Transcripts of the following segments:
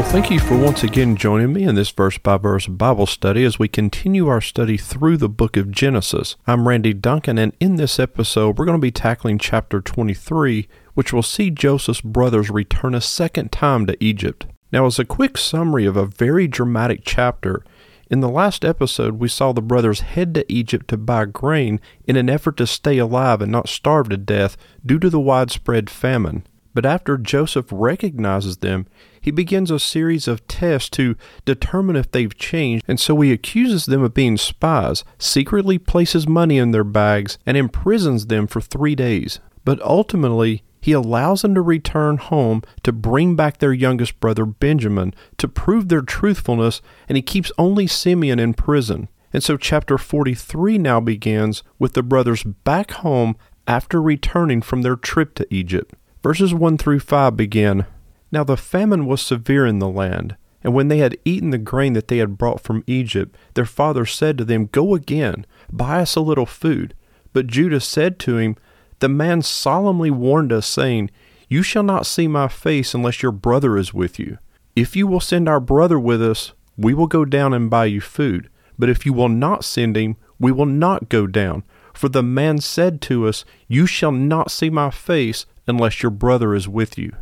Well, thank you for once again joining me in this verse by verse Bible study as we continue our study through the book of Genesis. I'm Randy Duncan, and in this episode, we're going to be tackling chapter 23, which will see Joseph's brothers return a second time to Egypt. Now, as a quick summary of a very dramatic chapter, in the last episode, we saw the brothers head to Egypt to buy grain in an effort to stay alive and not starve to death due to the widespread famine. But after Joseph recognizes them, he begins a series of tests to determine if they've changed, and so he accuses them of being spies, secretly places money in their bags, and imprisons them for three days. But ultimately, he allows them to return home to bring back their youngest brother Benjamin to prove their truthfulness, and he keeps only Simeon in prison. And so, chapter 43 now begins with the brothers back home after returning from their trip to Egypt. Verses 1 through 5 begin Now the famine was severe in the land, and when they had eaten the grain that they had brought from Egypt, their father said to them, Go again, buy us a little food. But Judah said to him, The man solemnly warned us, saying, You shall not see my face unless your brother is with you. If you will send our brother with us, we will go down and buy you food. But if you will not send him, we will not go down. For the man said to us, You shall not see my face unless your brother is with you.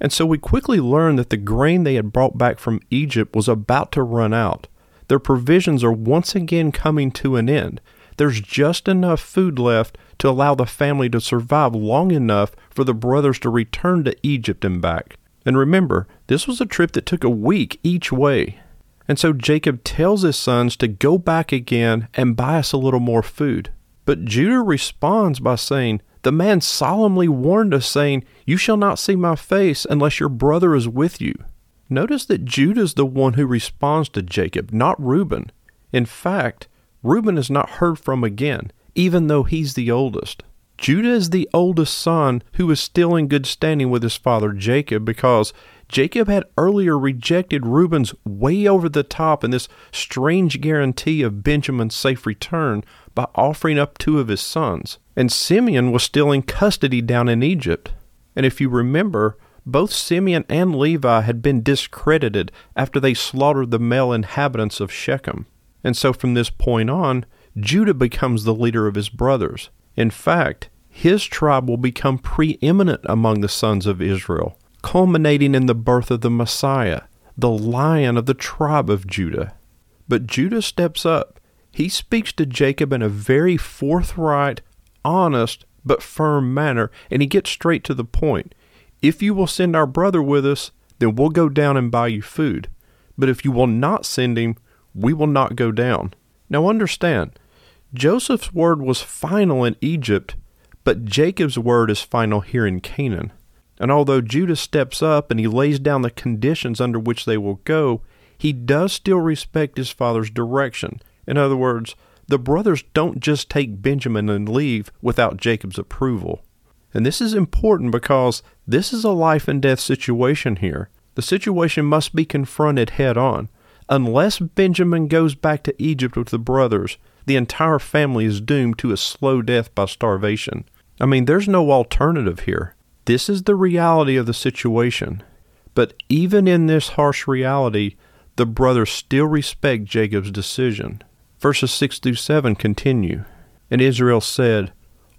And so we quickly learned that the grain they had brought back from Egypt was about to run out. Their provisions are once again coming to an end. There's just enough food left to allow the family to survive long enough for the brothers to return to Egypt and back. And remember, this was a trip that took a week each way. And so Jacob tells his sons to go back again and buy us a little more food. But Judah responds by saying, the man solemnly warned us, saying, You shall not see my face unless your brother is with you. Notice that Judah is the one who responds to Jacob, not Reuben. In fact, Reuben is not heard from again, even though he's the oldest. Judah is the oldest son who is still in good standing with his father Jacob because Jacob had earlier rejected Reuben's way over the top and this strange guarantee of Benjamin's safe return by offering up two of his sons. And Simeon was still in custody down in Egypt. And if you remember, both Simeon and Levi had been discredited after they slaughtered the male inhabitants of Shechem. And so from this point on, Judah becomes the leader of his brothers. In fact, his tribe will become preeminent among the sons of Israel culminating in the birth of the Messiah, the lion of the tribe of Judah. But Judah steps up. He speaks to Jacob in a very forthright, honest, but firm manner, and he gets straight to the point. If you will send our brother with us, then we'll go down and buy you food. But if you will not send him, we will not go down. Now understand, Joseph's word was final in Egypt, but Jacob's word is final here in Canaan. And although Judah steps up and he lays down the conditions under which they will go, he does still respect his father's direction. In other words, the brothers don't just take Benjamin and leave without Jacob's approval. And this is important because this is a life and death situation here. The situation must be confronted head on. Unless Benjamin goes back to Egypt with the brothers, the entire family is doomed to a slow death by starvation. I mean, there's no alternative here. This is the reality of the situation. But even in this harsh reality, the brothers still respect Jacob's decision. Verses 6 through 7 continue. And Israel said,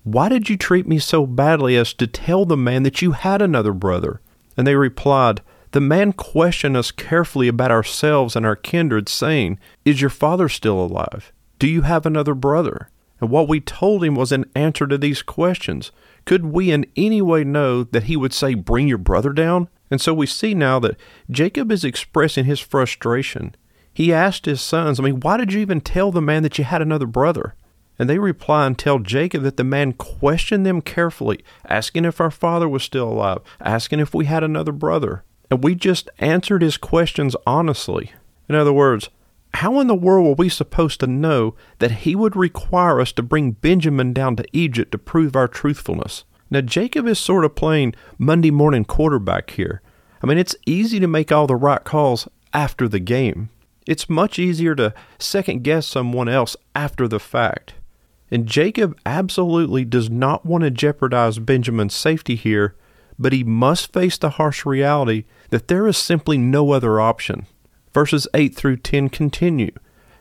Why did you treat me so badly as to tell the man that you had another brother? And they replied, The man questioned us carefully about ourselves and our kindred, saying, Is your father still alive? Do you have another brother? And what we told him was an answer to these questions. Could we in any way know that he would say, Bring your brother down? And so we see now that Jacob is expressing his frustration. He asked his sons, I mean, why did you even tell the man that you had another brother? And they reply and tell Jacob that the man questioned them carefully, asking if our father was still alive, asking if we had another brother. And we just answered his questions honestly. In other words, how in the world were we supposed to know that he would require us to bring Benjamin down to Egypt to prove our truthfulness? Now, Jacob is sort of playing Monday morning quarterback here. I mean, it's easy to make all the right calls after the game. It's much easier to second guess someone else after the fact. And Jacob absolutely does not want to jeopardize Benjamin's safety here, but he must face the harsh reality that there is simply no other option. Verses 8 through 10 continue.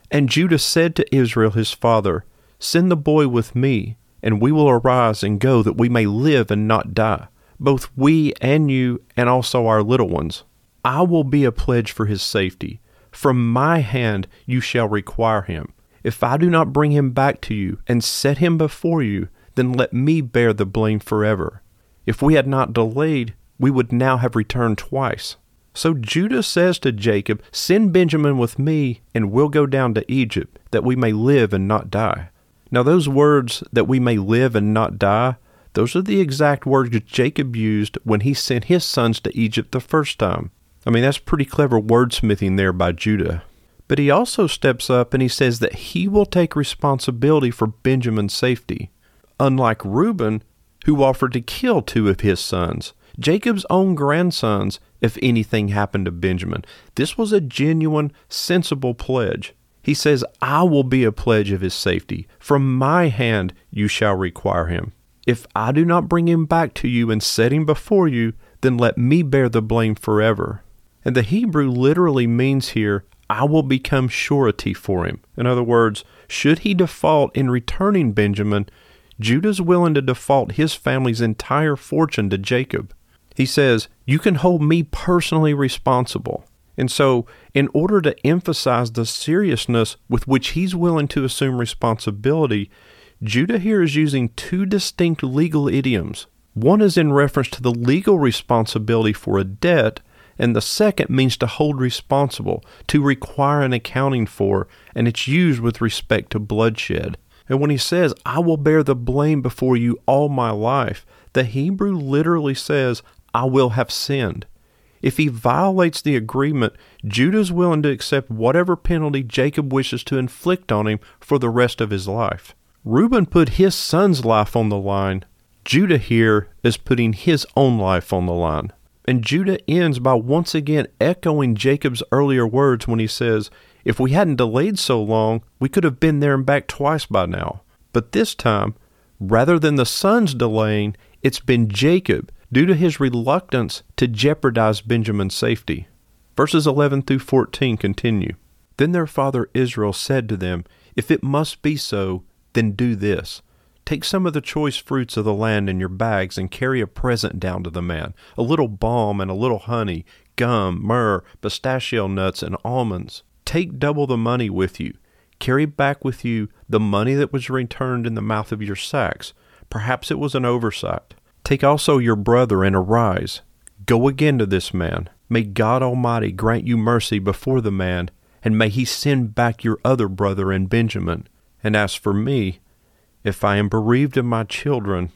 And Judah said to Israel his father, Send the boy with me, and we will arise and go, that we may live and not die, both we and you, and also our little ones. I will be a pledge for his safety. From my hand you shall require him. If I do not bring him back to you and set him before you, then let me bear the blame forever. If we had not delayed, we would now have returned twice. So Judah says to Jacob, Send Benjamin with me, and we'll go down to Egypt, that we may live and not die. Now, those words, that we may live and not die, those are the exact words Jacob used when he sent his sons to Egypt the first time. I mean, that's pretty clever wordsmithing there by Judah. But he also steps up and he says that he will take responsibility for Benjamin's safety. Unlike Reuben, who offered to kill two of his sons, Jacob's own grandsons, if anything happened to Benjamin. This was a genuine, sensible pledge. He says, I will be a pledge of his safety. From my hand you shall require him. If I do not bring him back to you and set him before you, then let me bear the blame forever. And the Hebrew literally means here, I will become surety for him. In other words, should he default in returning Benjamin, Judah's willing to default his family's entire fortune to Jacob. He says, You can hold me personally responsible. And so, in order to emphasize the seriousness with which he's willing to assume responsibility, Judah here is using two distinct legal idioms. One is in reference to the legal responsibility for a debt, and the second means to hold responsible, to require an accounting for, and it's used with respect to bloodshed. And when he says, I will bear the blame before you all my life, the Hebrew literally says, I will have sinned. If he violates the agreement, Judah is willing to accept whatever penalty Jacob wishes to inflict on him for the rest of his life. Reuben put his son's life on the line. Judah here is putting his own life on the line. And Judah ends by once again echoing Jacob's earlier words when he says, If we hadn't delayed so long, we could have been there and back twice by now. But this time, rather than the sons delaying, it's been Jacob due to his reluctance to jeopardize Benjamin's safety. Verses 11 through 14 continue. Then their father Israel said to them, If it must be so, then do this. Take some of the choice fruits of the land in your bags and carry a present down to the man a little balm and a little honey, gum, myrrh, pistachio nuts, and almonds. Take double the money with you. Carry back with you the money that was returned in the mouth of your sacks. Perhaps it was an oversight. Take also your brother and arise. Go again to this man. May God Almighty grant you mercy before the man, and may he send back your other brother and Benjamin and as for me, if I am bereaved of my children,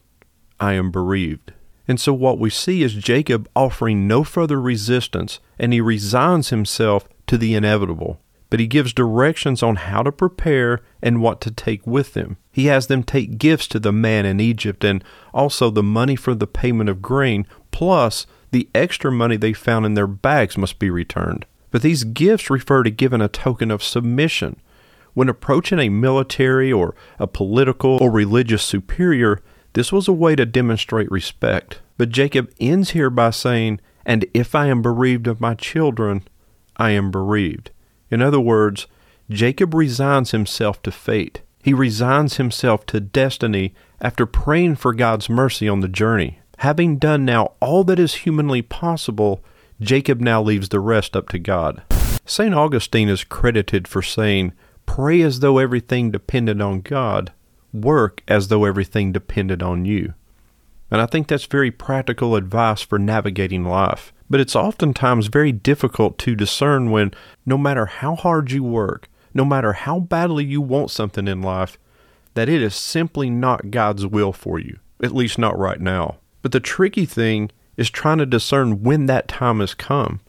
I am bereaved. And so what we see is Jacob offering no further resistance, and he resigns himself to the inevitable. But he gives directions on how to prepare and what to take with them. He has them take gifts to the man in Egypt and also the money for the payment of grain, plus the extra money they found in their bags must be returned. But these gifts refer to giving a token of submission, when approaching a military or a political or religious superior, this was a way to demonstrate respect. But Jacob ends here by saying, And if I am bereaved of my children, I am bereaved. In other words, Jacob resigns himself to fate. He resigns himself to destiny after praying for God's mercy on the journey. Having done now all that is humanly possible, Jacob now leaves the rest up to God. St. Augustine is credited for saying, Pray as though everything depended on God. Work as though everything depended on you. And I think that's very practical advice for navigating life. But it's oftentimes very difficult to discern when, no matter how hard you work, no matter how badly you want something in life, that it is simply not God's will for you, at least not right now. But the tricky thing is trying to discern when that time has come.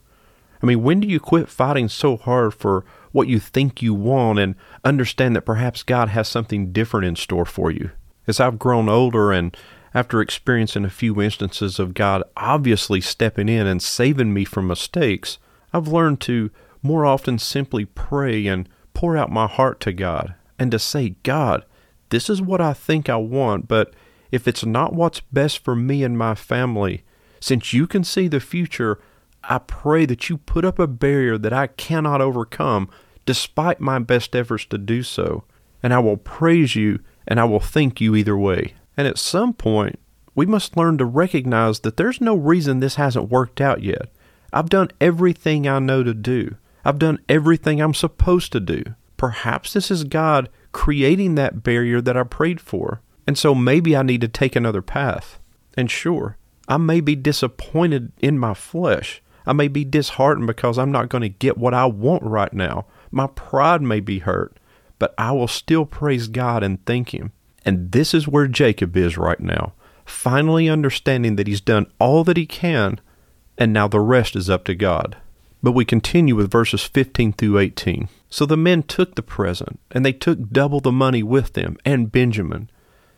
I mean, when do you quit fighting so hard for what you think you want and understand that perhaps God has something different in store for you? As I've grown older and after experiencing a few instances of God obviously stepping in and saving me from mistakes, I've learned to more often simply pray and pour out my heart to God and to say, God, this is what I think I want, but if it's not what's best for me and my family, Since you can see the future, I pray that you put up a barrier that I cannot overcome, despite my best efforts to do so. And I will praise you and I will thank you either way. And at some point, we must learn to recognize that there's no reason this hasn't worked out yet. I've done everything I know to do. I've done everything I'm supposed to do. Perhaps this is God creating that barrier that I prayed for. And so maybe I need to take another path. And sure, I may be disappointed in my flesh. I may be disheartened because I'm not going to get what I want right now. My pride may be hurt, but I will still praise God and thank Him. And this is where Jacob is right now, finally understanding that he's done all that he can, and now the rest is up to God. But we continue with verses 15 through 18. So the men took the present, and they took double the money with them, and Benjamin.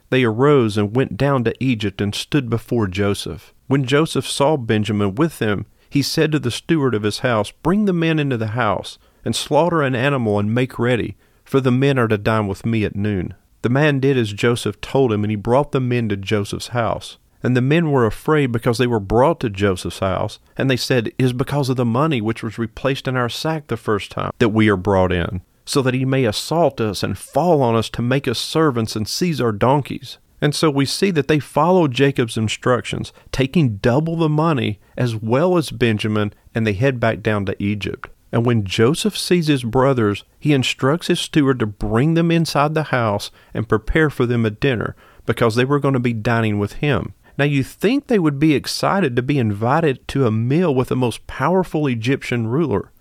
They arose and went down to Egypt and stood before Joseph. When Joseph saw Benjamin with them, he said to the steward of his house, Bring the men into the house, and slaughter an animal and make ready, for the men are to dine with me at noon. The man did as Joseph told him, and he brought the men to Joseph's house. And the men were afraid because they were brought to Joseph's house, and they said, It is because of the money which was replaced in our sack the first time that we are brought in, so that he may assault us and fall on us to make us servants and seize our donkeys. And so we see that they followed Jacob's instructions, taking double the money as well as Benjamin, and they head back down to Egypt. And when Joseph sees his brothers, he instructs his steward to bring them inside the house and prepare for them a dinner, because they were going to be dining with him. Now you think they would be excited to be invited to a meal with the most powerful Egyptian ruler.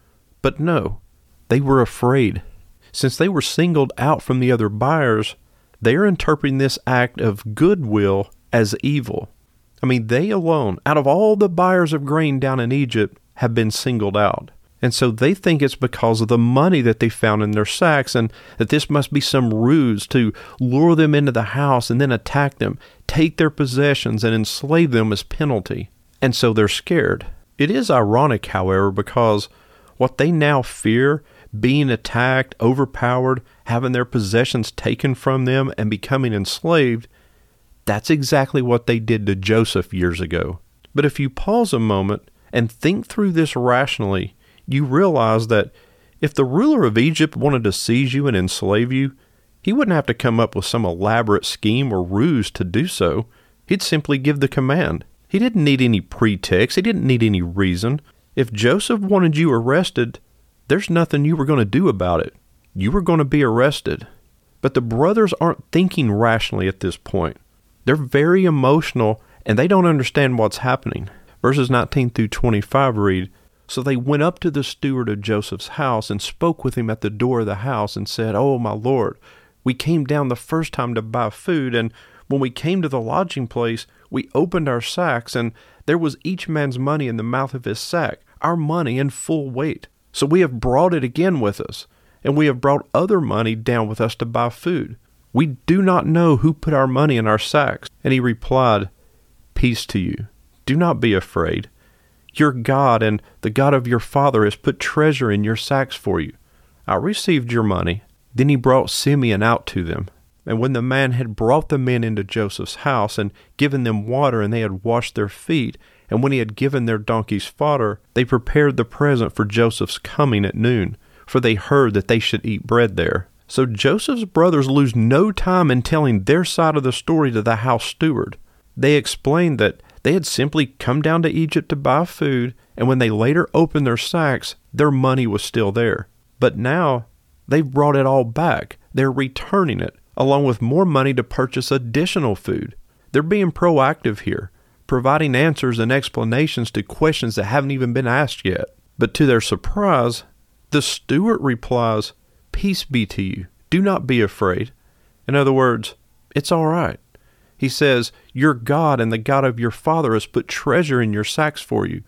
But no, they were afraid. Since they were singled out from the other buyers, they are interpreting this act of goodwill as evil. I mean, they alone, out of all the buyers of grain down in Egypt, have been singled out. And so they think it's because of the money that they found in their sacks and that this must be some ruse to lure them into the house and then attack them, take their possessions, and enslave them as penalty. And so they're scared. It is ironic, however, because what they now fear, being attacked, overpowered, having their possessions taken from them, and becoming enslaved, that's exactly what they did to Joseph years ago. But if you pause a moment and think through this rationally, you realize that if the ruler of Egypt wanted to seize you and enslave you, he wouldn't have to come up with some elaborate scheme or ruse to do so. He'd simply give the command. He didn't need any pretext, he didn't need any reason. If Joseph wanted you arrested, there's nothing you were going to do about it. You were going to be arrested. But the brothers aren't thinking rationally at this point. They're very emotional and they don't understand what's happening. Verses 19 through 25 read, so they went up to the steward of Joseph's house and spoke with him at the door of the house and said, Oh, my lord, we came down the first time to buy food, and when we came to the lodging place, we opened our sacks, and there was each man's money in the mouth of his sack, our money in full weight. So we have brought it again with us, and we have brought other money down with us to buy food. We do not know who put our money in our sacks. And he replied, Peace to you. Do not be afraid. Your God and the God of your father has put treasure in your sacks for you. I received your money. Then he brought Simeon out to them. And when the man had brought the men into Joseph's house and given them water, and they had washed their feet, and when he had given their donkeys fodder, they prepared the present for Joseph's coming at noon, for they heard that they should eat bread there. So Joseph's brothers lose no time in telling their side of the story to the house steward. They explained that they had simply come down to Egypt to buy food, and when they later opened their sacks, their money was still there. But now they've brought it all back. They're returning it, along with more money to purchase additional food. They're being proactive here, providing answers and explanations to questions that haven't even been asked yet. But to their surprise, the steward replies, Peace be to you. Do not be afraid. In other words, it's all right. He says, Your God and the God of your father has put treasure in your sacks for you.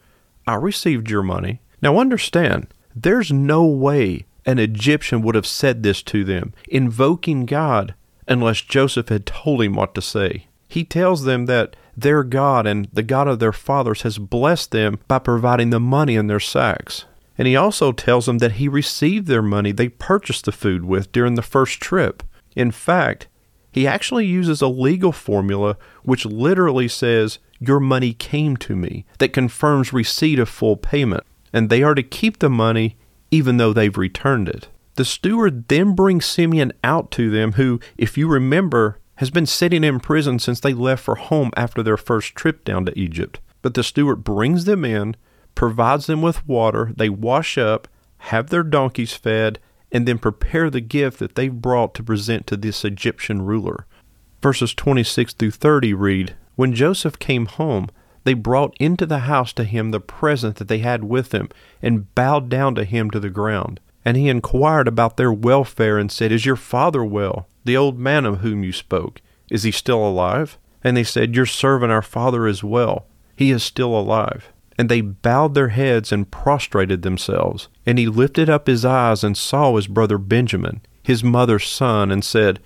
I received your money. Now understand, there's no way an Egyptian would have said this to them, invoking God, unless Joseph had told him what to say. He tells them that their God and the God of their fathers has blessed them by providing the money in their sacks. And he also tells them that he received their money they purchased the food with during the first trip. In fact, He actually uses a legal formula which literally says, Your money came to me, that confirms receipt of full payment, and they are to keep the money even though they've returned it. The steward then brings Simeon out to them, who, if you remember, has been sitting in prison since they left for home after their first trip down to Egypt. But the steward brings them in, provides them with water, they wash up, have their donkeys fed, and then prepare the gift that they've brought to present to this Egyptian ruler. Verses 26 through 30 read When Joseph came home, they brought into the house to him the present that they had with them, and bowed down to him to the ground. And he inquired about their welfare, and said, Is your father well, the old man of whom you spoke? Is he still alive? And they said, Your servant, our father, is well. He is still alive. And they bowed their heads and prostrated themselves. And he lifted up his eyes and saw his brother Benjamin, his mother's son, and said,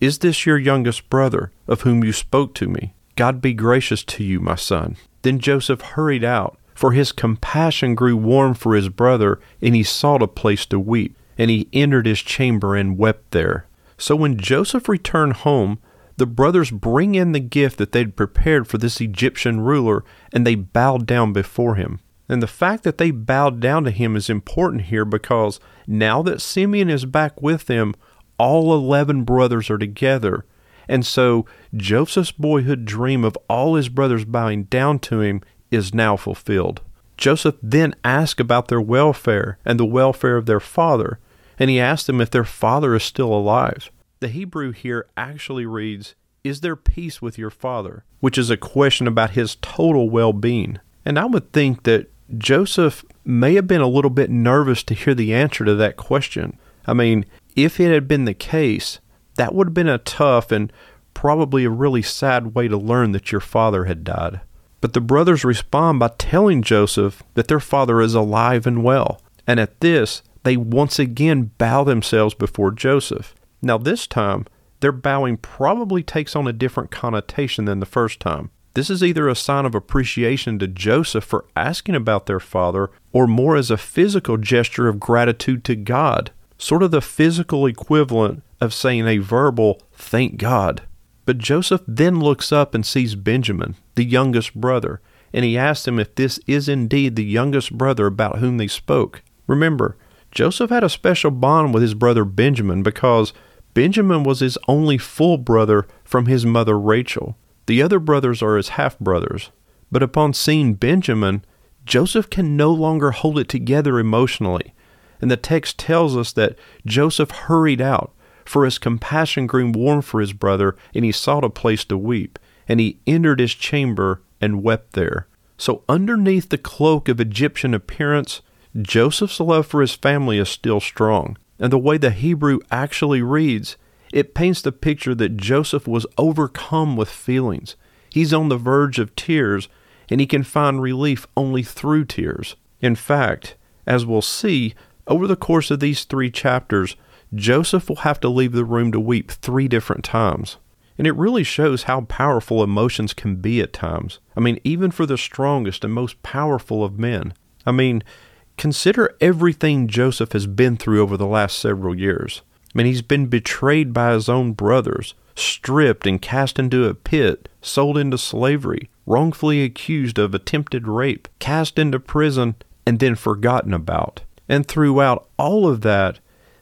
Is this your youngest brother, of whom you spoke to me? God be gracious to you, my son. Then Joseph hurried out, for his compassion grew warm for his brother, and he sought a place to weep. And he entered his chamber and wept there. So when Joseph returned home, the brothers bring in the gift that they'd prepared for this Egyptian ruler, and they bowed down before him. And the fact that they bowed down to him is important here because now that Simeon is back with them, all 11 brothers are together. And so Joseph's boyhood dream of all his brothers bowing down to him is now fulfilled. Joseph then asked about their welfare and the welfare of their father, and he asked them if their father is still alive. The Hebrew here actually reads, Is there peace with your father? which is a question about his total well being. And I would think that Joseph may have been a little bit nervous to hear the answer to that question. I mean, if it had been the case, that would have been a tough and probably a really sad way to learn that your father had died. But the brothers respond by telling Joseph that their father is alive and well. And at this, they once again bow themselves before Joseph. Now, this time, their bowing probably takes on a different connotation than the first time. This is either a sign of appreciation to Joseph for asking about their father, or more as a physical gesture of gratitude to God, sort of the physical equivalent of saying a verbal, thank God. But Joseph then looks up and sees Benjamin, the youngest brother, and he asks him if this is indeed the youngest brother about whom they spoke. Remember, Joseph had a special bond with his brother Benjamin because Benjamin was his only full brother from his mother Rachel. The other brothers are his half brothers. But upon seeing Benjamin, Joseph can no longer hold it together emotionally. And the text tells us that Joseph hurried out, for his compassion grew warm for his brother, and he sought a place to weep. And he entered his chamber and wept there. So, underneath the cloak of Egyptian appearance, Joseph's love for his family is still strong. And the way the Hebrew actually reads, it paints the picture that Joseph was overcome with feelings. He's on the verge of tears, and he can find relief only through tears. In fact, as we'll see, over the course of these three chapters, Joseph will have to leave the room to weep three different times. And it really shows how powerful emotions can be at times. I mean, even for the strongest and most powerful of men. I mean, consider everything Joseph has been through over the last several years. I mean, he's been betrayed by his own brothers, stripped and cast into a pit, sold into slavery, wrongfully accused of attempted rape, cast into prison, and then forgotten about. And throughout all of that,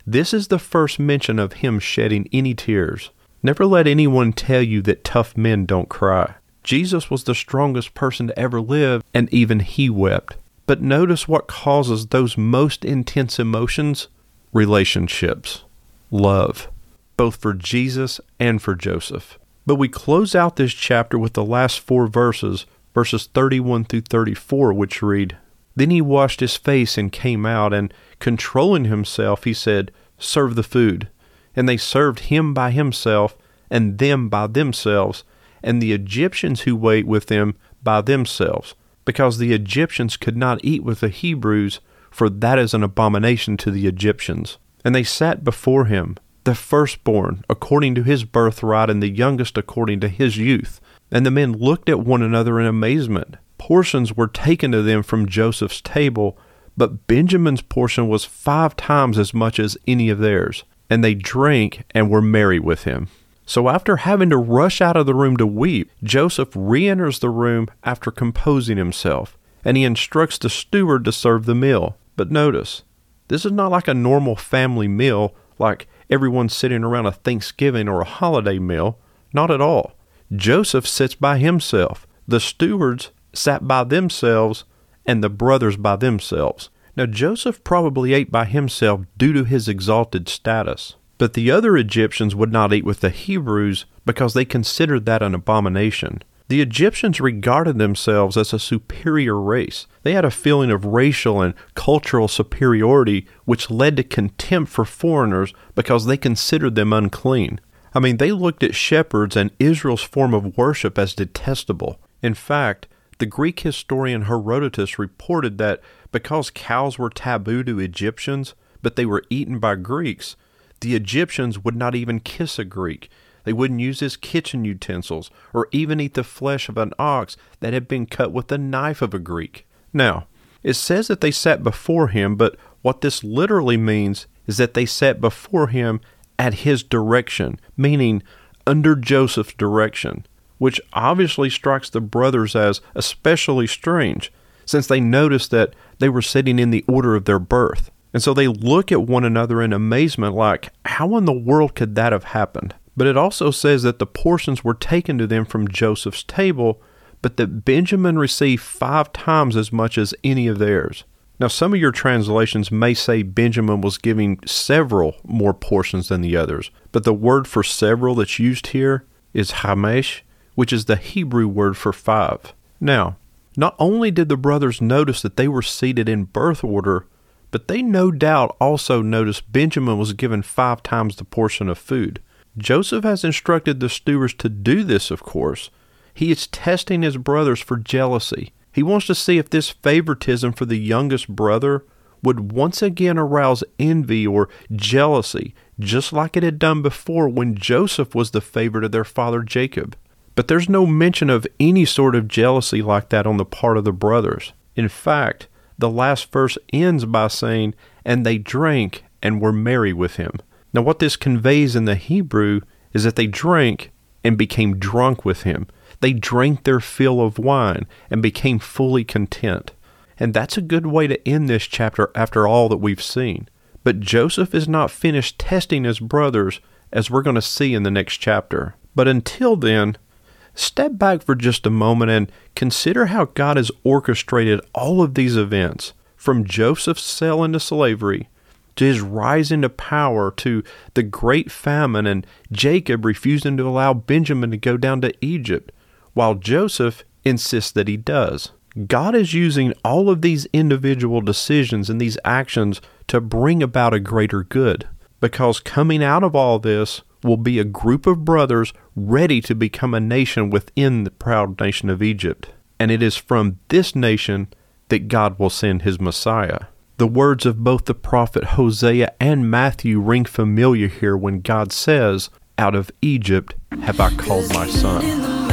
this is the first mention of him shedding any tears. Never let anyone tell you that tough men don't cry. Jesus was the strongest person to ever live, and even he wept. But notice what causes those most intense emotions relationships, love, both for Jesus and for Joseph. But we close out this chapter with the last four verses, verses 31 through 34, which read Then he washed his face and came out, and controlling himself, he said, Serve the food. And they served him by himself, and them by themselves, and the Egyptians who wait with them by themselves because the Egyptians could not eat with the Hebrews, for that is an abomination to the Egyptians. And they sat before him, the firstborn according to his birthright, and the youngest according to his youth. And the men looked at one another in amazement. Portions were taken to them from Joseph's table, but Benjamin's portion was five times as much as any of theirs. And they drank and were merry with him. So, after having to rush out of the room to weep, Joseph re enters the room after composing himself, and he instructs the steward to serve the meal. But notice, this is not like a normal family meal, like everyone sitting around a Thanksgiving or a holiday meal. Not at all. Joseph sits by himself, the stewards sat by themselves, and the brothers by themselves. Now, Joseph probably ate by himself due to his exalted status. But the other Egyptians would not eat with the Hebrews because they considered that an abomination. The Egyptians regarded themselves as a superior race. They had a feeling of racial and cultural superiority, which led to contempt for foreigners because they considered them unclean. I mean, they looked at shepherds and Israel's form of worship as detestable. In fact, the Greek historian Herodotus reported that because cows were taboo to Egyptians, but they were eaten by Greeks, the Egyptians would not even kiss a Greek. They wouldn't use his kitchen utensils, or even eat the flesh of an ox that had been cut with the knife of a Greek. Now, it says that they sat before him, but what this literally means is that they sat before him at his direction, meaning under Joseph's direction, which obviously strikes the brothers as especially strange, since they noticed that they were sitting in the order of their birth. And so they look at one another in amazement, like, how in the world could that have happened? But it also says that the portions were taken to them from Joseph's table, but that Benjamin received five times as much as any of theirs. Now, some of your translations may say Benjamin was giving several more portions than the others, but the word for several that's used here is hamesh, which is the Hebrew word for five. Now, not only did the brothers notice that they were seated in birth order, but they no doubt also noticed Benjamin was given five times the portion of food. Joseph has instructed the stewards to do this, of course. He is testing his brothers for jealousy. He wants to see if this favoritism for the youngest brother would once again arouse envy or jealousy, just like it had done before when Joseph was the favorite of their father Jacob. But there's no mention of any sort of jealousy like that on the part of the brothers. In fact, the last verse ends by saying, And they drank and were merry with him. Now, what this conveys in the Hebrew is that they drank and became drunk with him. They drank their fill of wine and became fully content. And that's a good way to end this chapter after all that we've seen. But Joseph is not finished testing his brothers, as we're going to see in the next chapter. But until then, Step back for just a moment and consider how God has orchestrated all of these events from Joseph's sale into slavery to his rise into power to the great famine and Jacob refusing to allow Benjamin to go down to Egypt, while Joseph insists that he does. God is using all of these individual decisions and these actions to bring about a greater good. Because coming out of all this will be a group of brothers ready to become a nation within the proud nation of Egypt. And it is from this nation that God will send his Messiah. The words of both the prophet Hosea and Matthew ring familiar here when God says, Out of Egypt have I called my son.